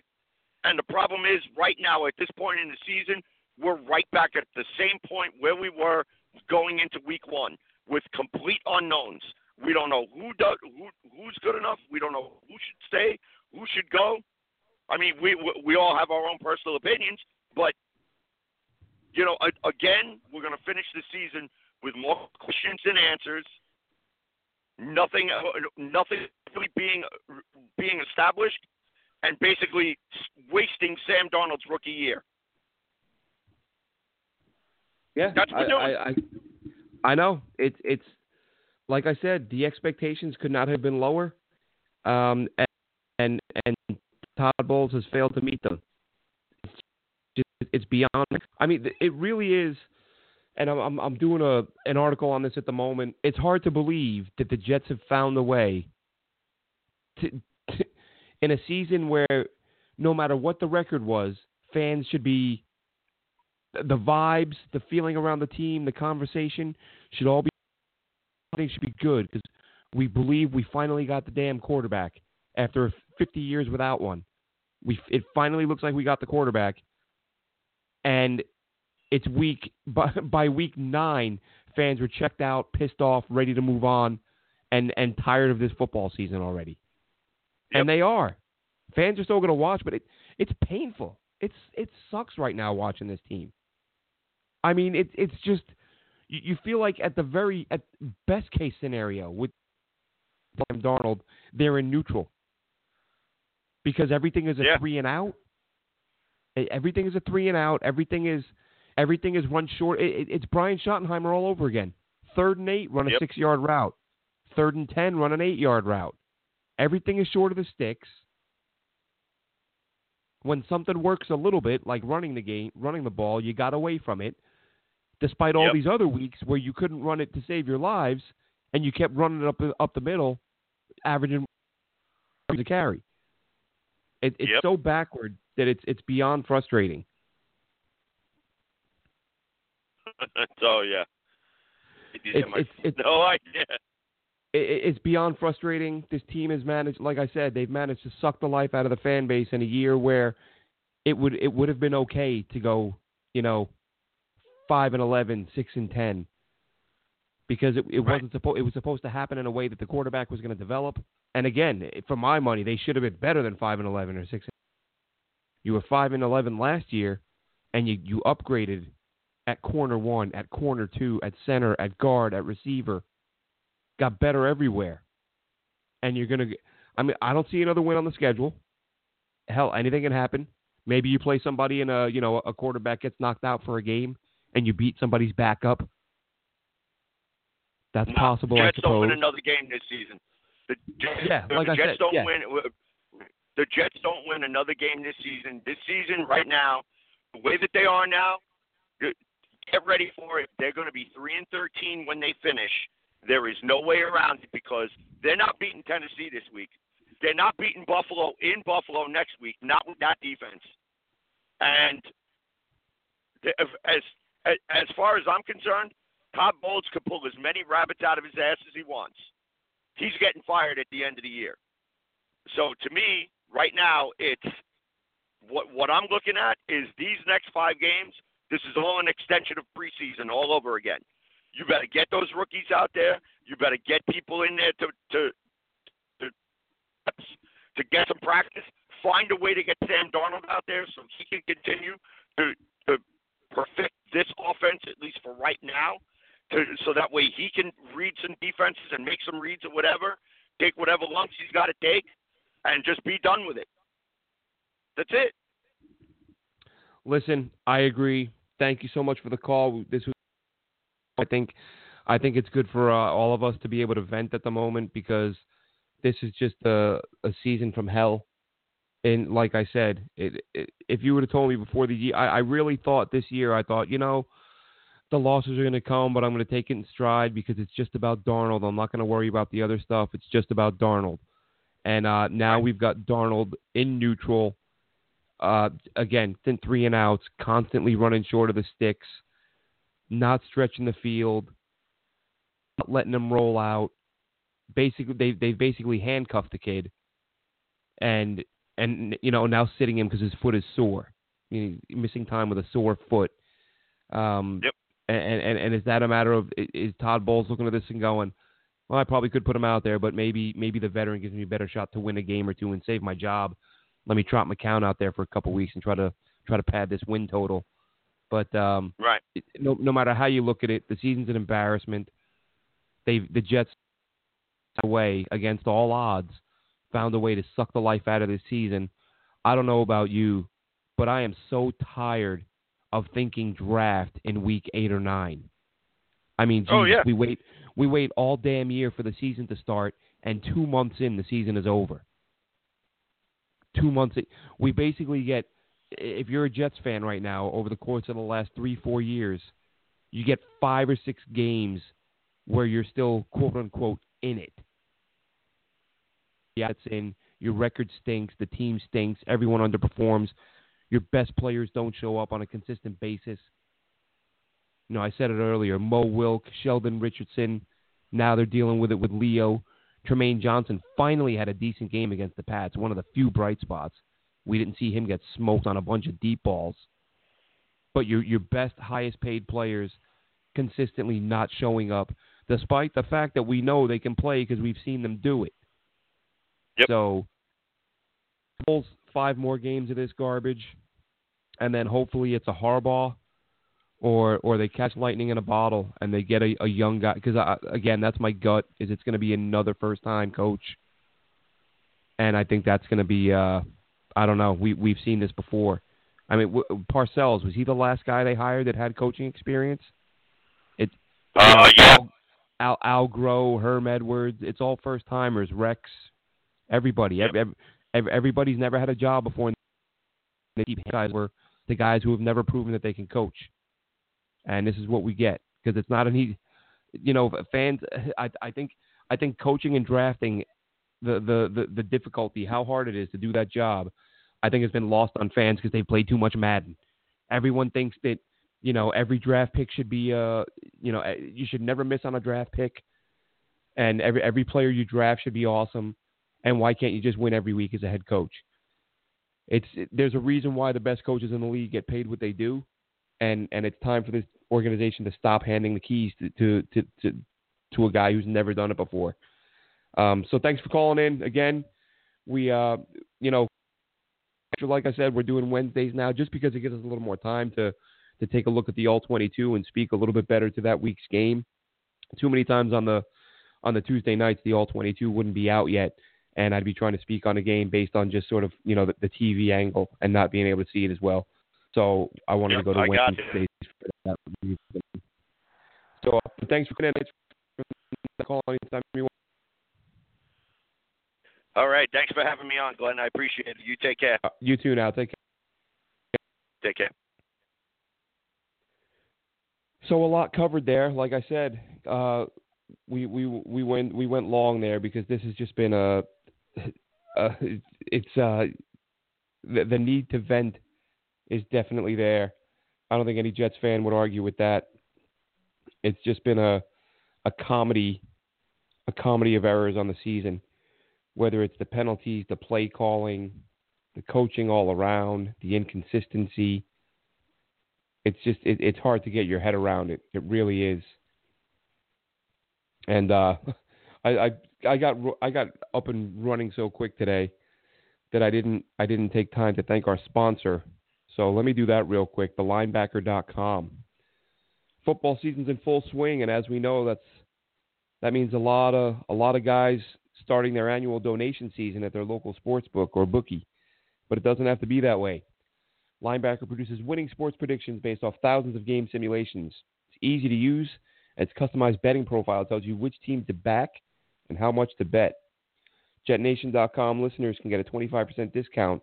And the problem is, right now, at this point in the season, we're right back at the same point where we were going into week one with complete unknowns. We don't know who does, who who's good enough. We don't know who should stay, who should go. I mean, we, we all have our own personal opinions, but you know, again, we're going to finish the season with more questions than answers. Nothing, uh, nothing really being being established, and basically wasting Sam Darnold's rookie year.
Yeah,
That's what
I, I, I, I know it's it's like I said, the expectations could not have been lower, um, and and, and Todd Bowles has failed to meet them. It's beyond. I mean, it really is. And I'm I'm, doing a an article on this at the moment. It's hard to believe that the Jets have found a way to, to in a season where no matter what the record was, fans should be the vibes, the feeling around the team, the conversation should all be everything should be good because we believe we finally got the damn quarterback after 50 years without one. We it finally looks like we got the quarterback, and it's week by, by week nine, fans were checked out, pissed off, ready to move on, and and tired of this football season already. And they are. Fans are still going to watch, but it it's painful. It's it sucks right now watching this team. I mean, it, it's just you, you feel like at the very at best case scenario with Sam Darnold, they're in neutral because everything is a
Yeah.
three and out. Everything is a three and out. Everything is everything is run short. It, it, it's Brian Schottenheimer all over again. Third and eight, run a
Yep.
six yard route. Third and ten, run an eight yard route. Everything is short of the sticks. When something works a little bit, like running the game, running the ball, you got away from it. Despite all
Yep.
these other weeks where you couldn't run it to save your lives, and you kept running it up up the middle, averaging a carry. It, it's
Yep.
so backward that it's it's beyond frustrating.
so oh, yeah,
It's it's it's
no idea.
it, it's beyond frustrating. This team has managed, like I said, they've managed to suck the life out of the fan base in a year where it would it would have been okay to go, you know, five and 11, 6 and ten, because it, it
Right.
wasn't supposed it was supposed to happen in a way that the quarterback was going to develop. And again, for my money, they should have been better than five and eleven or six. You were five and eleven last year, and you you upgraded at corner one, at corner two, at center, at guard, at receiver got better everywhere. And you're gonna. I mean, I don't see another win on the schedule. Hell, anything can happen. Maybe you play somebody in a you know a quarterback gets knocked out for a game, and you beat somebody's backup. That's
No,
possible,
Jets
I suppose.
don't win another game this season. The Jets,
Yeah,
the
like I
Jets
said,
don't
yeah.
win. Uh, The Jets don't win another game this season. This season, right now, the way that they are now, get ready for it. They're going to be three and thirteen when they finish. There is no way around it because they're not beating Tennessee this week. They're not beating Buffalo in Buffalo next week. Not with that defense. And as as far as I'm concerned, Todd Bowles could pull as many rabbits out of his ass as he wants. He's getting fired at the end of the year. So to me, right now, it's what what I'm looking at is these next five games. This is all an extension of preseason all over again. You better get those rookies out there. You better get people in there to to to, to get some practice. Find a way to get Sam Darnold out there so he can continue to to perfect this offense at least for right now. To, so that way he can read some defenses and make some reads or whatever. Take whatever lumps he's got to take, and just be done with it. That's it.
Listen, I agree. Thank you so much for the call. This was, I think, I think it's good for uh, all of us to be able to vent at the moment because this is just a, a season from hell. And like I said, it, it, if you would have told me before the year, I, I really thought this year, I thought, you know, the losses are going to come, but I'm going to take it in stride because it's just about Darnold. I'm not going to worry about the other stuff. It's just about Darnold. And uh, now we've got Darnold in neutral. Uh, again, thin three and outs, constantly running short of the sticks, not stretching the field, not letting them roll out. Basically, they they basically handcuffed the kid, and and you know now sitting him because his foot is sore, I mean, missing time with a sore foot. Um,
Yep.
And, and and is that a matter of is Todd Bowles looking at this and going, well, I probably could put him out there, but maybe maybe the veteran gives me a better shot to win a game or two and save my job. Let me trot McCown out there for a couple weeks and try to try to pad this win total. But um,
Right.
it- no no matter how you look at it, the season's an embarrassment. They the Jets away against all odds found a way to suck the life out of this season. I don't know about you, but I am so tired of thinking draft in week eight or nine. I mean,
Oh, yeah.
we wait we wait all damn year for the season to start, and two months in, the season is over. Two months, in, we basically get. If you're a Jets fan right now, over the course of the last three four years, you get five or six games where you're still quote unquote in it. Yeah, it's in. Your record stinks. The team stinks. Everyone underperforms. Your best players don't show up on a consistent basis. You know, I said it earlier. Mo Wilk, Sheldon Richardson. Now they're dealing with it with Leo. Trumaine Johnson finally had a decent game against the Pats. One of the few bright spots. We didn't see him get smoked on a bunch of deep balls. But your your best, highest paid players consistently not showing up, despite the fact that we know they can play because we've seen them do it.
Yep.
So, five more games of this garbage, and then hopefully it's a Harbaugh, or or they catch lightning in a bottle and they get a, a young guy. Because again, that's my gut is it's going to be another first time coach, and I think that's going to be. Uh, I don't know. We we've seen this before. I mean, w- Parcells was he the last guy they hired that had coaching experience? It
Uh, yeah.
Al, Al Groh, Herm Edwards. It's all first timers. Rex, everybody.
Yep.
Ev ev everybody's never had a job before. And the deep guys were the guys who have never proven that they can coach, and this is what we get because it's not an easy. You know, fans. I I think I think coaching and drafting, the the the, the difficulty, how hard it is to do that job, I think has been lost on fans because they play too much Madden. Everyone thinks that you know every draft pick should be uh you know eh, you should never miss on a draft pick, and every every player you draft should be awesome. And why can't you just win every week as a head coach? It's there's a reason why the best coaches in the league get paid what they do, and and it's time for this organization to stop handing the keys to to to to, to a guy who's never done it before. Um, so thanks for calling in again. We uh you know like I said, we're doing Wednesdays now just because it gives us a little more time to to take a look at the all 22 and speak a little bit better to that week's game. Too many times on the on the Tuesday nights, the all 22 wouldn't be out yet, and I'd be trying to speak on a game based on just sort of you know the, the TV angle and not being able to see it as well. So I wanted
Yep,
to go to
I got
Wednesdays. for that. So uh, thanks for in. call anytime you want.
All right. Thanks for having me on, Glenn. I appreciate it. You take care.
Uh, you too. Now take care.
Take care.
So a lot covered there. Like I said, uh, we we we went we went long there because this has just been a, a it's uh the, the need to vent is definitely there. I don't think any Jets fan would argue with that. It's just been a a comedy a comedy of errors on the season, whether it's the penalties, the play calling, the coaching all around, the inconsistency. It's just it, it's hard to get your head around it. It really is. And uh, I, I I got I got up and running so quick today that I didn't I didn't take time to thank our sponsor. So let me do that real quick. TheLinebacker.com. Football season's in full swing, and as we know, that's that means a lot of a lot of guys starting their annual donation season at their local sports book or bookie. But it doesn't have to be that way. Linebacker produces winning sports predictions based off thousands of game simulations. It's easy to use. Its customized betting profile tells you which team to back and how much to bet. JetNation.com listeners can get a 25% discount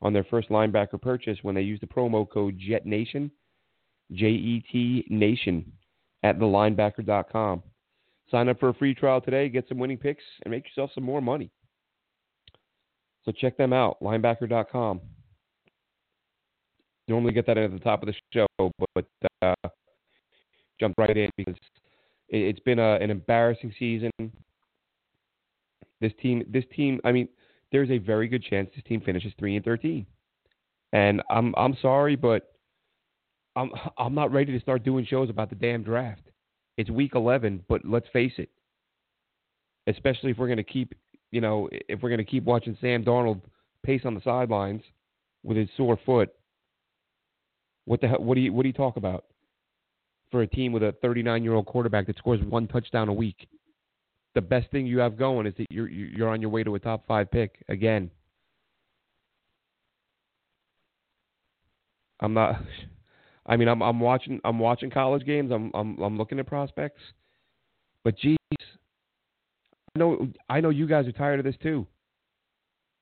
on their first linebacker purchase when they use the promo code JETNATION, J E T Nation, at thelinebacker.com. Sign up for a free trial today, get some winning picks, and make yourself some more money. So check them out, linebacker.com. Normally get that at the top of the show, but uh, jumped right in because it, has been a, an embarrassing season. This team, this team, I mean, there's a very good chance this team finishes three and thirteen. And I'm I'm sorry, but I'm I'm not ready to start doing shows about the damn draft. It's week 11, but let's face it. Especially if we're going to keep, you know, if we're to keep watching Sam Darnold pace on the sidelines with his sore foot. What the hell? What do you what do you talk about? For a team with a 39 year old quarterback that scores one touchdown a week, the best thing you have going is that you're you're on your way to a top five pick again. I'm not. I mean, I'm I'm watching I'm watching college games. I'm I'm I'm looking at prospects, but geez, I know I know you guys are tired of this too.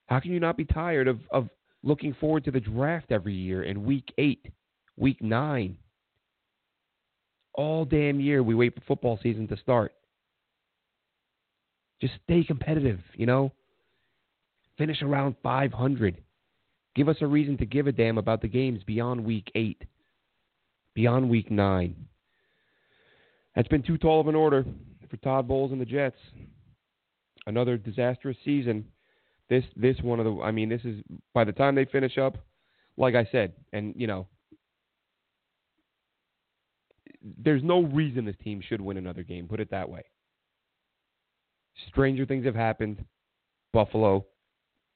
How can you not be tired of of looking forward to the draft every year in week eight, week nine? All damn year we wait for football season to start. Just stay competitive, you know. Finish around 500. Give us a reason to give a damn about the games beyond week eight beyond week nine. That's been too tall of an order for Todd Bowles and the Jets. Another disastrous season. This this one of the I mean this is by the time they finish up, like I said, and you know, there's no reason this team should win another game. Put it that way. Stranger things have happened. Buffalo,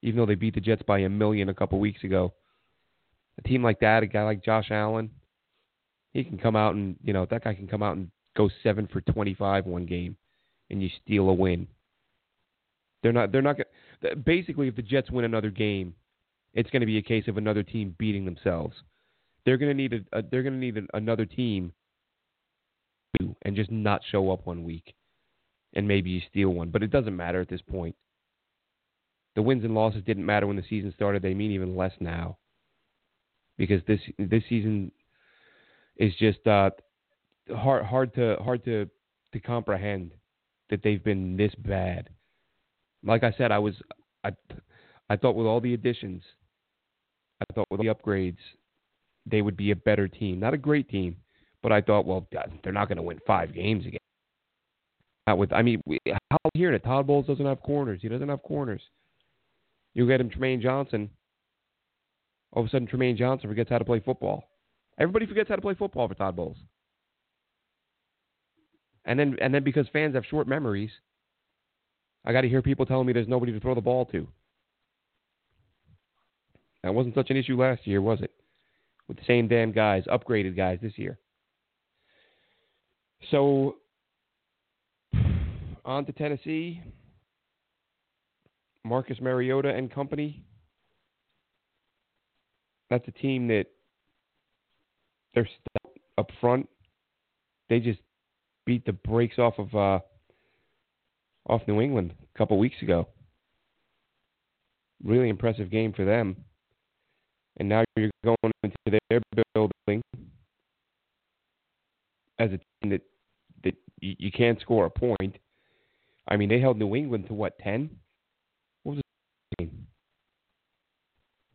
even though they beat the Jets by a million a couple weeks ago, a team like that, a guy like Josh Allen, he can come out and you know that guy can come out and go seven for twenty five one game, and you steal a win. They're not. They're not. Going basically, if the Jets win another game, it's going to be a case of another team beating themselves. They're going to need a. a they're going to need a, another team, and just not show up one week, and maybe you steal one. But it doesn't matter at this point. The wins and losses didn't matter when the season started. They mean even less now, because this this season is just uh, hard hard to hard to to comprehend that they've been this bad. Like I said, I was I I thought with all the additions, I thought with the upgrades, they would be a better team. Not a great team, but I thought, well, they're not going to win five games again. With, I mean, we, how here that Todd Bowles doesn't have corners. He doesn't have corners. You get him Trumaine Johnson. All of a sudden, Trumaine Johnson forgets how to play football. Everybody forgets how to play football for Todd Bowles. And then and then because fans have short memories, I got to hear people telling me there's nobody to throw the ball to. That wasn't such an issue last year, was it? With the same damn guys, upgraded guys this year. So on to Tennessee. Marcus Mariota and company. That's a team that they're up front. They just beat the brakes off of uh, off New England a couple weeks ago. Really impressive game for them. And now you're going into their building as a team that that you, you can't score a point. I mean, they held New England to what ten? What was the game?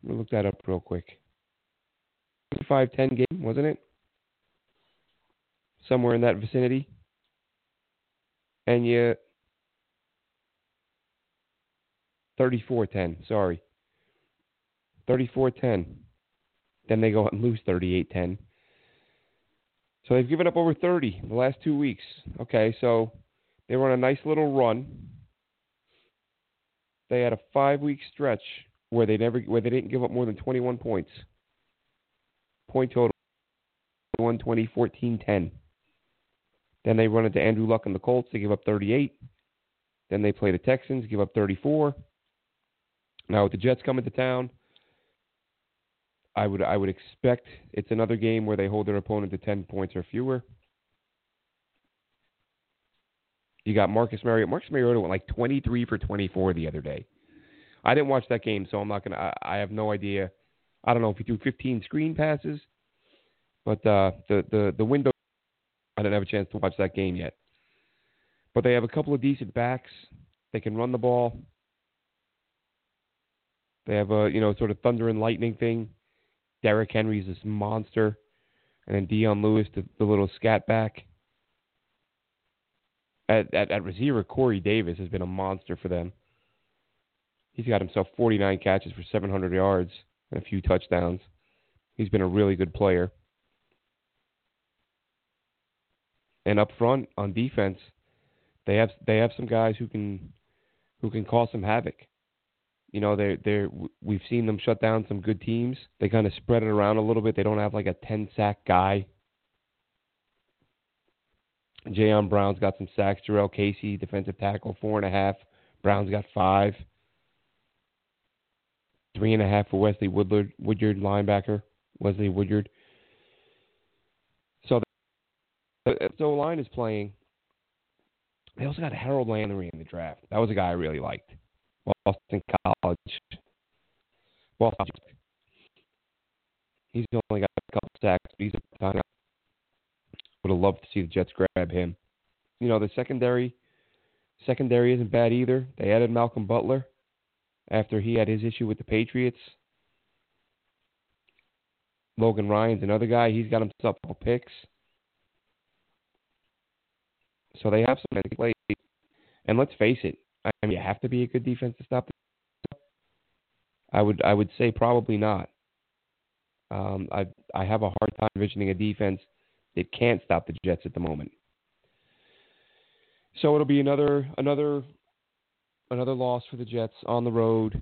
Let me look that up real quick. Five ten game, wasn't it? Somewhere in that vicinity. And you 34-10, sorry. 34-10. Then they go out and lose 38-10. So they've given up over 30 the last two weeks. Okay, so they were on a nice little run. They had a five-week stretch where they never where they didn't give up more than 21 points. Point total 1 20 14 10. Then they run into Andrew Luck and the Colts. They give up 38. Then they play the Texans, give up 34. Now with the Jets coming to town, I would I would expect it's another game where they hold their opponent to 10 points or fewer. You got Marcus Mariota. Marcus Mariota went like 23 for 24 the other day. I didn't watch that game, so I'm not gonna. I, I have no idea. I don't know if he threw 15 screen passes, but uh, the the the window. I didn't have a chance to watch that game yet. But they have a couple of decent backs. They can run the ball. They have a you know sort of thunder and lightning thing. Derrick Henry's this monster, and then Dion Lewis, the, the little scat back. At, at at receiver, Corey Davis has been a monster for them. He's got himself 49 catches for 700 yards and a few touchdowns. He's been a really good player. And up front on defense, they have they have some guys who can who can cause some havoc. You know, they're they're we've seen them shut down some good teams. They kind of spread it around a little bit. They don't have like a 10 sack guy. Jayon Brown's got some sacks. Jurrell Casey, defensive tackle, four and a half. Brown's got five. Three and a half for Wesley Woodard, Woodyard, linebacker. Wesley Woodyard. So the so line is playing. They also got Harold Landry in the draft. That was a guy I really liked. Boston College. Boston. He's only got a couple sacks. But he's a would have loved to see the Jets grab him. You know the secondary. Secondary isn't bad either. They added Malcolm Butler after he had his issue with the Patriots. Logan Ryan's another guy. He's got himself a picks. So they have some plays. And let's face it, I mean, you have to be a good defense to stop the. I would I would say probably not. Um, I I have a hard time envisioning a defense that can't stop the Jets at the moment. So it'll be another another another loss for the Jets on the road.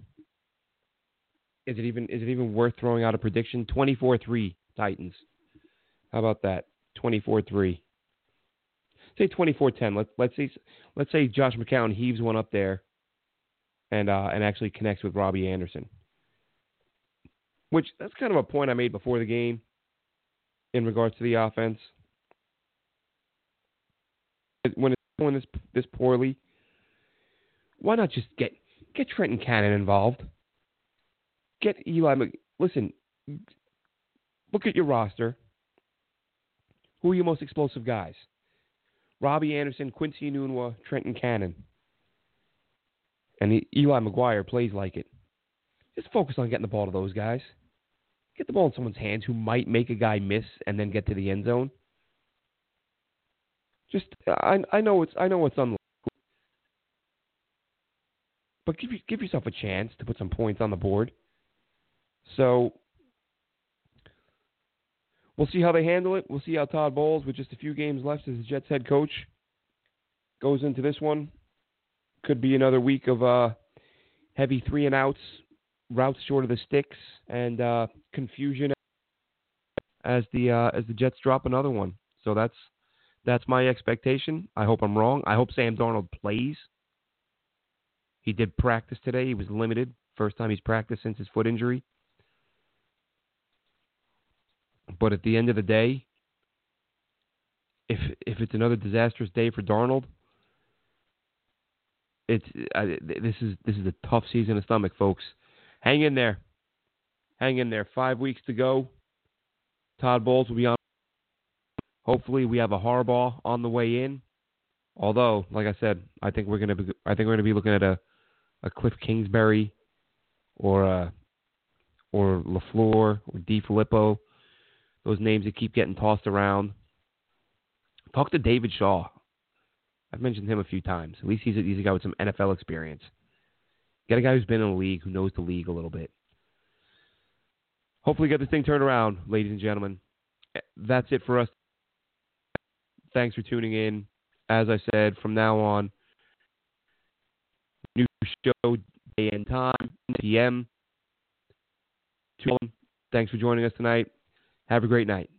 Is it even is it even worth throwing out a prediction? 24-3 Titans. How about that? 24-3. Say 24-10. Let's let's say let's say Josh McCown heaves one up there and uh, and actually connects with Robbie Anderson. Which that's kind of a point I made before the game in regards to the offense. When it's going this this poorly, why not just get get Trenton Cannon involved? Get Eli. Listen, look at your roster. Who are your most explosive guys? Robbie Anderson, Quincy Enunwa, Trenton Cannon. And Eli McGuire plays like it. Just focus on getting the ball to those guys. Get the ball in someone's hands who might make a guy miss and then get to the end zone. Just I I know it's I know it's unlikely, but give give yourself a chance to put some points on the board. So we'll see how they handle it. We'll see how Todd Bowles, with just a few games left as the Jets head coach, goes into this one. Could be another week of uh, heavy three and outs, routes short of the sticks, and uh, confusion as the uh, as the Jets drop another one. So that's that's my expectation. I hope I'm wrong. I hope Sam Darnold plays. He did practice today. He was limited. First time he's practiced since his foot injury. But at the end of the day, if if it's another disastrous day for Darnold, it's uh, this is this is a tough season of stomach, folks. Hang in there, hang in there. Five weeks to go. Todd Bowles will be on. Hopefully, we have a Harbaugh on the way in. Although, like I said, I think we're gonna be I think we're gonna be looking at a a Kliff Kingsbury or a or LaFleur or DeFilippo. Those names that keep getting tossed around. Talk to David Shaw. I've mentioned him a few times. At least he's a, he's a guy with some NFL experience. Get a guy who's been in the league, who knows the league a little bit. Hopefully, get this thing turned around, ladies and gentlemen. That's it for us. Thanks for tuning in. As I said, from now on, new show day and time, PM. Thanks for joining us tonight. Have a great night.